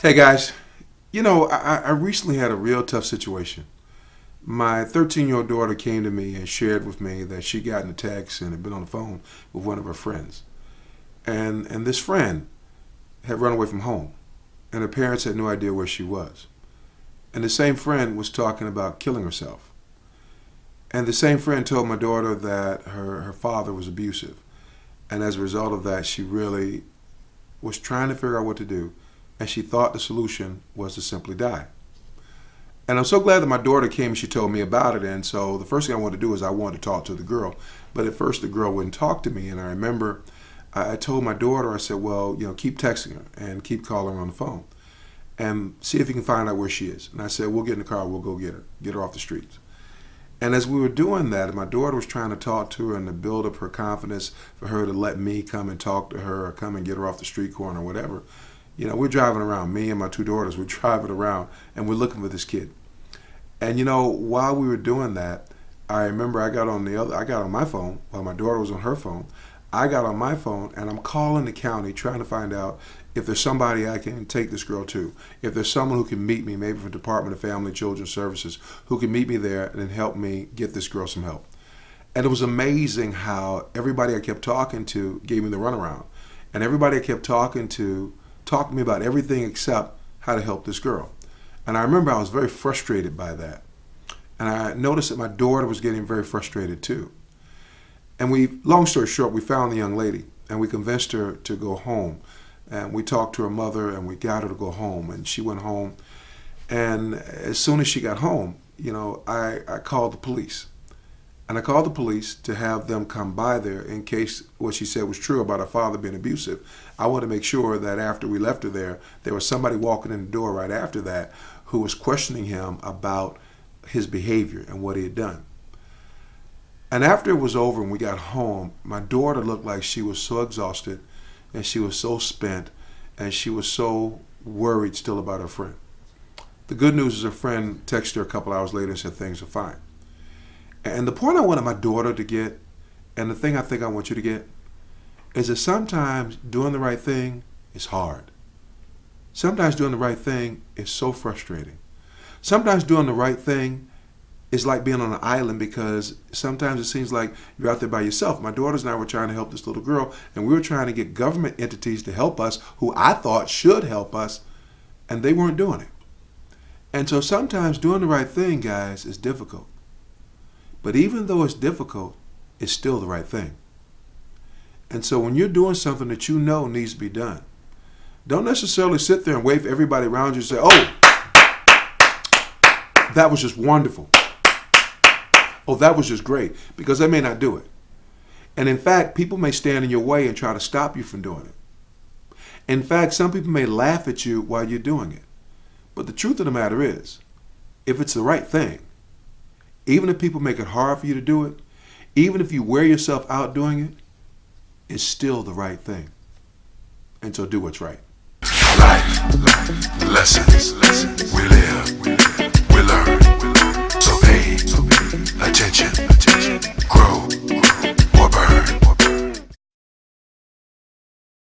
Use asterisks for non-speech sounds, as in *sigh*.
Hey guys, you know, I, I recently had a real tough situation. My 13 year old daughter came to me and shared with me that she got in a text and had been on the phone with one of her friends. And, and this friend had run away from home, and her parents had no idea where she was. And the same friend was talking about killing herself. And the same friend told my daughter that her, her father was abusive. And as a result of that, she really was trying to figure out what to do and she thought the solution was to simply die. And I'm so glad that my daughter came and she told me about it. And so the first thing I wanted to do is I wanted to talk to the girl. But at first the girl wouldn't talk to me. And I remember I told my daughter, I said, well, you know, keep texting her and keep calling her on the phone and see if you can find out where she is. And I said, we'll get in the car, we'll go get her, get her off the streets. And as we were doing that, my daughter was trying to talk to her and to build up her confidence for her to let me come and talk to her or come and get her off the street corner or whatever you know, we're driving around, me and my two daughters, we're *laughs* driving around and we're looking for this kid. And you know, while we were doing that, I remember I got on the other, I got on my phone while my daughter was on her phone. I got on my phone and I'm calling the county trying to find out if there's somebody I can take this girl to. If there's someone who can meet me, maybe from Department of Family and Children Services, who can meet me there and help me get this girl some help. And it was amazing how everybody I kept talking to gave me the runaround. And everybody I kept talking to talked to me about everything except how to help this girl. And I remember I was very frustrated by that. And I noticed that my daughter was getting very frustrated too. And we, long story short, we found the young lady and we convinced her to go home. And we talked to her mother and we got her to go home. And she went home. And as soon as she got home, you know, I, I called the police. And I called the police to have them come by there in case what she said was true about her father being abusive. I wanted to make sure that after we left her there, there was somebody walking in the door right after that who was questioning him about his behavior and what he had done. And after it was over and we got home, my daughter looked like she was so exhausted and she was so spent and she was so worried still about her friend. The good news is her friend texted her a couple hours later and said things are fine. And the point I wanted my daughter to get, and the thing I think I want you to get, is that sometimes doing the right thing is hard. Sometimes doing the right thing is so frustrating. Sometimes doing the right thing is like being on an island because sometimes it seems like you're out there by yourself. My daughters and I were trying to help this little girl, and we were trying to get government entities to help us who I thought should help us, and they weren't doing it. And so sometimes doing the right thing, guys, is difficult. But even though it's difficult, it's still the right thing. And so when you're doing something that you know needs to be done, don't necessarily sit there and for everybody around you to say, oh, that was just wonderful. Oh, that was just great. Because they may not do it. And in fact, people may stand in your way and try to stop you from doing it. In fact, some people may laugh at you while you're doing it. But the truth of the matter is, if it's the right thing, even if people make it hard for you to do it, even if you wear yourself out doing it, it's still the right thing. And so do what's right. Life, lessons, lessons. We live, we, live,